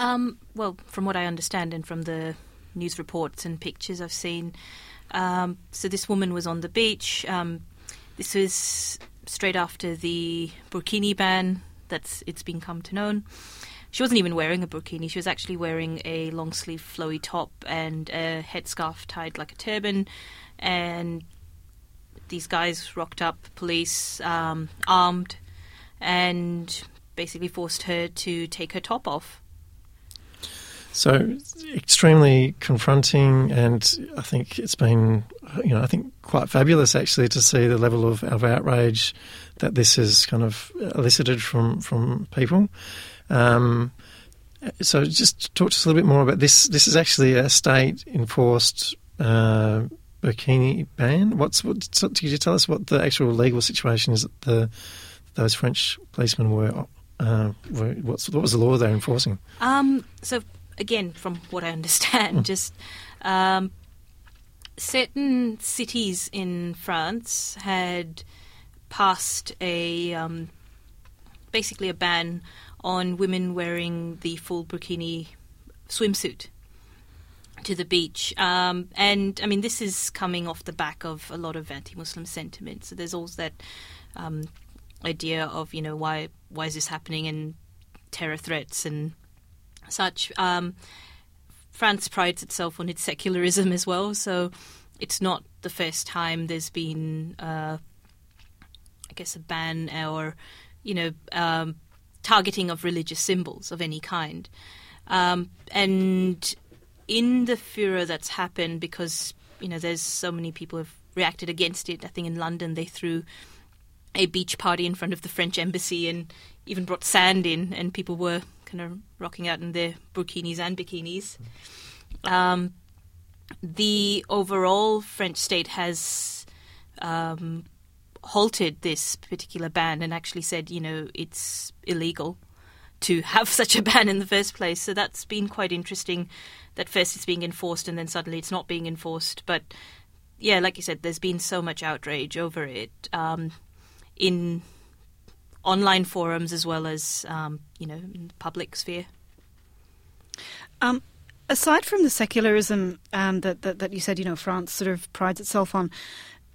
Um, well, from what I understand and from the news reports and pictures I've seen, um, so this woman was on the beach. Um, this was straight after the burkini ban that's it's been come to known. She wasn't even wearing a burkini. She was actually wearing a long sleeve flowy top and a headscarf tied like a turban. And these guys rocked up, police, um, armed, and basically forced her to take her top off. So extremely confronting, and I think it's been, you know, I think quite fabulous actually to see the level of, of outrage that this has kind of elicited from from people. Um, so just talk to us a little bit more about this. This is actually a state enforced uh, burkini ban. What's what? Could you tell us what the actual legal situation is that the those French policemen were? Uh, were what's, what was the law they're enforcing? Um, so again, from what I understand, mm. just um, certain cities in France had passed a um, basically a ban on women wearing the full burkini swimsuit to the beach. Um, and I mean, this is coming off the back of a lot of anti-Muslim sentiment. So there's also that um, idea of you know why why is this happening and terror threats and such. Um, France prides itself on its secularism as well, so it's not the first time there's been, uh, I guess, a ban or, you know, um, targeting of religious symbols of any kind. Um, and in the furor that's happened, because you know, there's so many people have reacted against it. I think in London they threw a beach party in front of the French embassy and even brought sand in, and people were kind of rocking out in their burkinis and bikinis. Um, the overall French state has um, halted this particular ban and actually said, you know, it's illegal to have such a ban in the first place. So that's been quite interesting. That first it's being enforced and then suddenly it's not being enforced. But yeah, like you said, there's been so much outrage over it um, in online forums as well as um, you know in the public sphere. Um, aside from the secularism um, that, that, that you said, you know, France sort of prides itself on.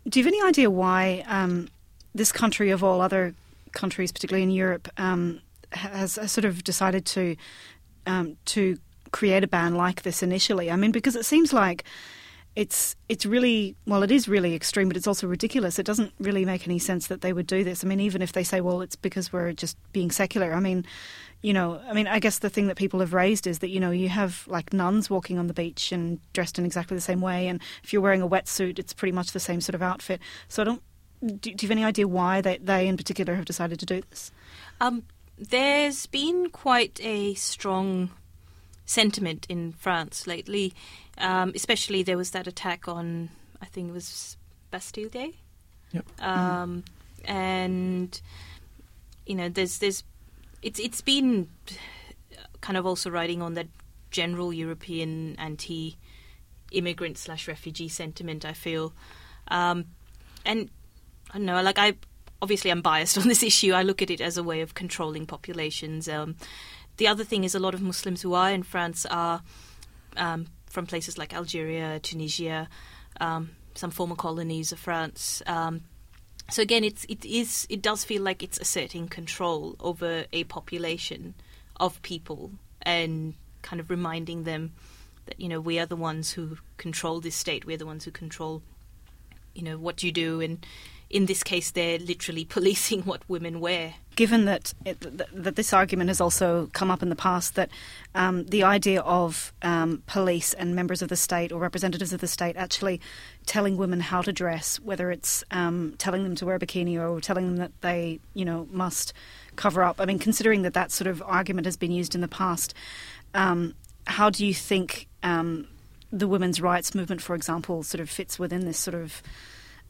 Do you have any idea why um, this country, of all other countries, particularly in Europe, um, has, has, sort of decided to um, to create a ban like this initially? I mean, because it seems like it's it's really well it is really extreme but it's also ridiculous. It doesn't really make any sense that they would do this. I mean even if they say well it's because we're just being secular. I mean you know i mean i guess the thing that people have raised is that you know you have like nuns walking on the beach and dressed in exactly the same way and if you're wearing a wetsuit it's pretty much the same sort of outfit. So i don't do, do you have any idea why they, they in particular have decided to do this? Um, there's been quite a strong sentiment in france lately um, especially there was that attack on, I think it was Bastille Day. Yep. Um, mm. And you know, there's there's it's it's been kind of also riding on that general European anti-immigrant slash refugee sentiment. I feel, um, and I don't know, like I obviously I'm biased on this issue. I look at it as a way of controlling populations. Um, the other thing is a lot of Muslims who are in France are um, from places like Algeria, Tunisia, um, some former colonies of France. Um, so again, it's it is it does feel like it's asserting control over a population of people and kind of reminding them that you know we are the ones who control this state. We're the ones who control you know what you do and in this case, they're literally policing what women wear. Given that it, that this argument has also come up in the past, that um, the idea of um, police and members of the state or representatives of the state actually telling women how to dress, whether it's um, telling them to wear a bikini or telling them that they, you know, must cover up. I mean, considering that that sort of argument has been used in the past, um, how do you think um, the women's rights movement, for example, sort of fits within this sort of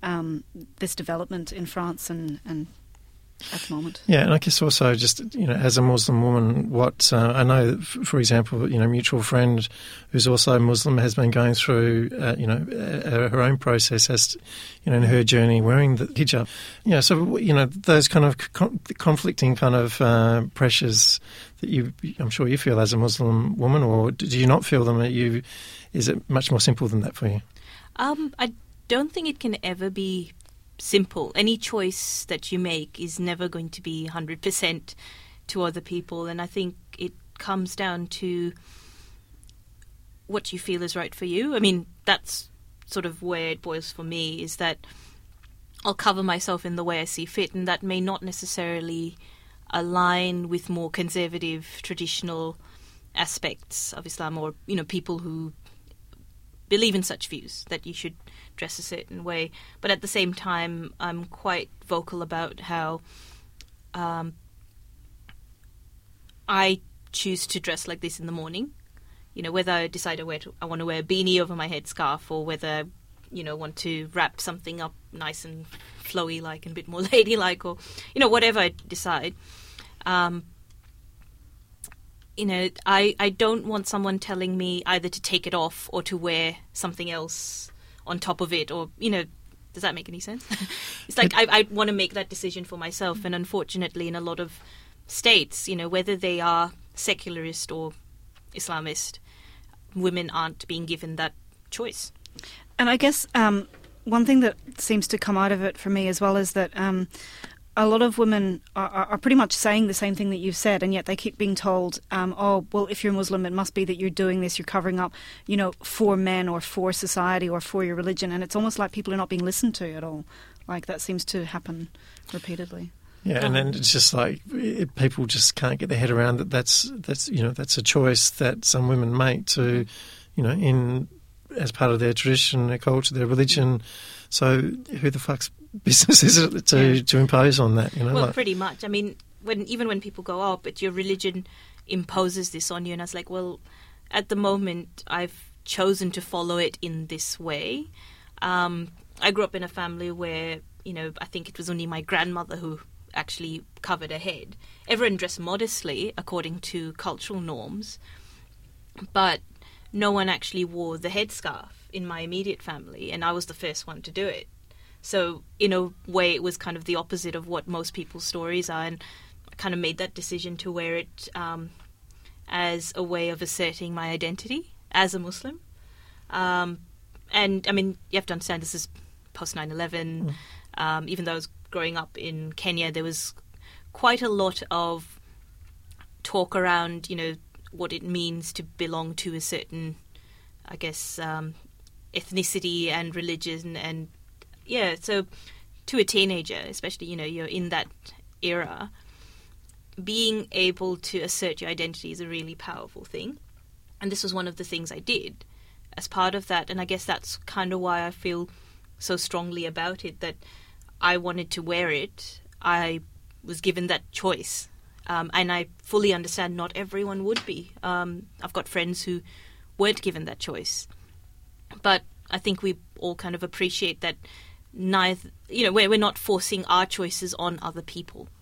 um, this development in France and, and at the moment. Yeah, and I guess also just you know, as a Muslim woman, what uh, I know, for example, you know, a mutual friend who's also Muslim has been going through, uh, you know, uh, her own process as, you know, in her journey wearing the hijab. You know, so you know those kind of con- conflicting kind of uh, pressures that you, I'm sure you feel as a Muslim woman, or do you not feel them? Are you, is it much more simple than that for you? Um, I don't think it can ever be simple. Any choice that you make is never going to be 100% to other people. And I think it comes down to what you feel is right for you. I mean, that's sort of where it boils for me is that I'll cover myself in the way I see fit, and that may not necessarily align with more conservative, traditional aspects of Islam or, you know, people who believe in such views that you should dress a certain way. But at the same time, I'm quite vocal about how um, I choose to dress like this in the morning. You know, whether I decide I, wear to, I want to wear a beanie over my head scarf or whether, you know, want to wrap something up nice and flowy like and a bit more ladylike or, you know, whatever I decide. Um, you know, I, I don't want someone telling me either to take it off or to wear something else on top of it or you know does that make any sense? It's like i, I want to make that decision for myself and unfortunately in a lot of states you know whether they are secularist or islamist women aren't being given that choice. And i guess um, one thing that seems to come out of it for me as well is that um, a lot of women are, are, pretty much saying the same thing that you've said, and yet they keep being told, um, "Oh, well, if you're Muslim, it must be that you're doing this, you're covering up, you know, for men or for society or for your religion." And it's almost like people are not being listened to at all. Like that seems to happen repeatedly. Yeah, and then it's just like it, people just can't get their head around that. That's that's you know that's a choice that some women make to, you know, in as part of their tradition, their culture, their religion. So who the fuck's business is it to, yeah. to impose on that? You know, well, like, pretty much. I mean, when even when people go, "Oh, but your religion imposes this on you," and I was like, "Well, at the moment, I've chosen to follow it in this way." Um, I grew up in a family where you know I think it was only my grandmother who actually covered her head. Everyone dressed modestly according to cultural norms, but no one actually wore the headscarf in my immediate family, and I was the first one to do it. So, in a way, it was kind of the opposite of what most people's stories are, and I kind of made that decision to wear it um, as a way of asserting my identity as a Muslim. Um, and I mean, you have to understand this is post 9 11. Mm. Um, even though I was growing up in Kenya, there was quite a lot of talk around, you know, what it means to belong to a certain, I guess, um, ethnicity and religion and yeah, so to a teenager, especially, you know, you're in that era, being able to assert your identity is a really powerful thing. And this was one of the things I did as part of that. And I guess that's kind of why I feel so strongly about it that I wanted to wear it. I was given that choice. Um, and I fully understand not everyone would be. Um, I've got friends who weren't given that choice. But I think we all kind of appreciate that neither you know we're, we're not forcing our choices on other people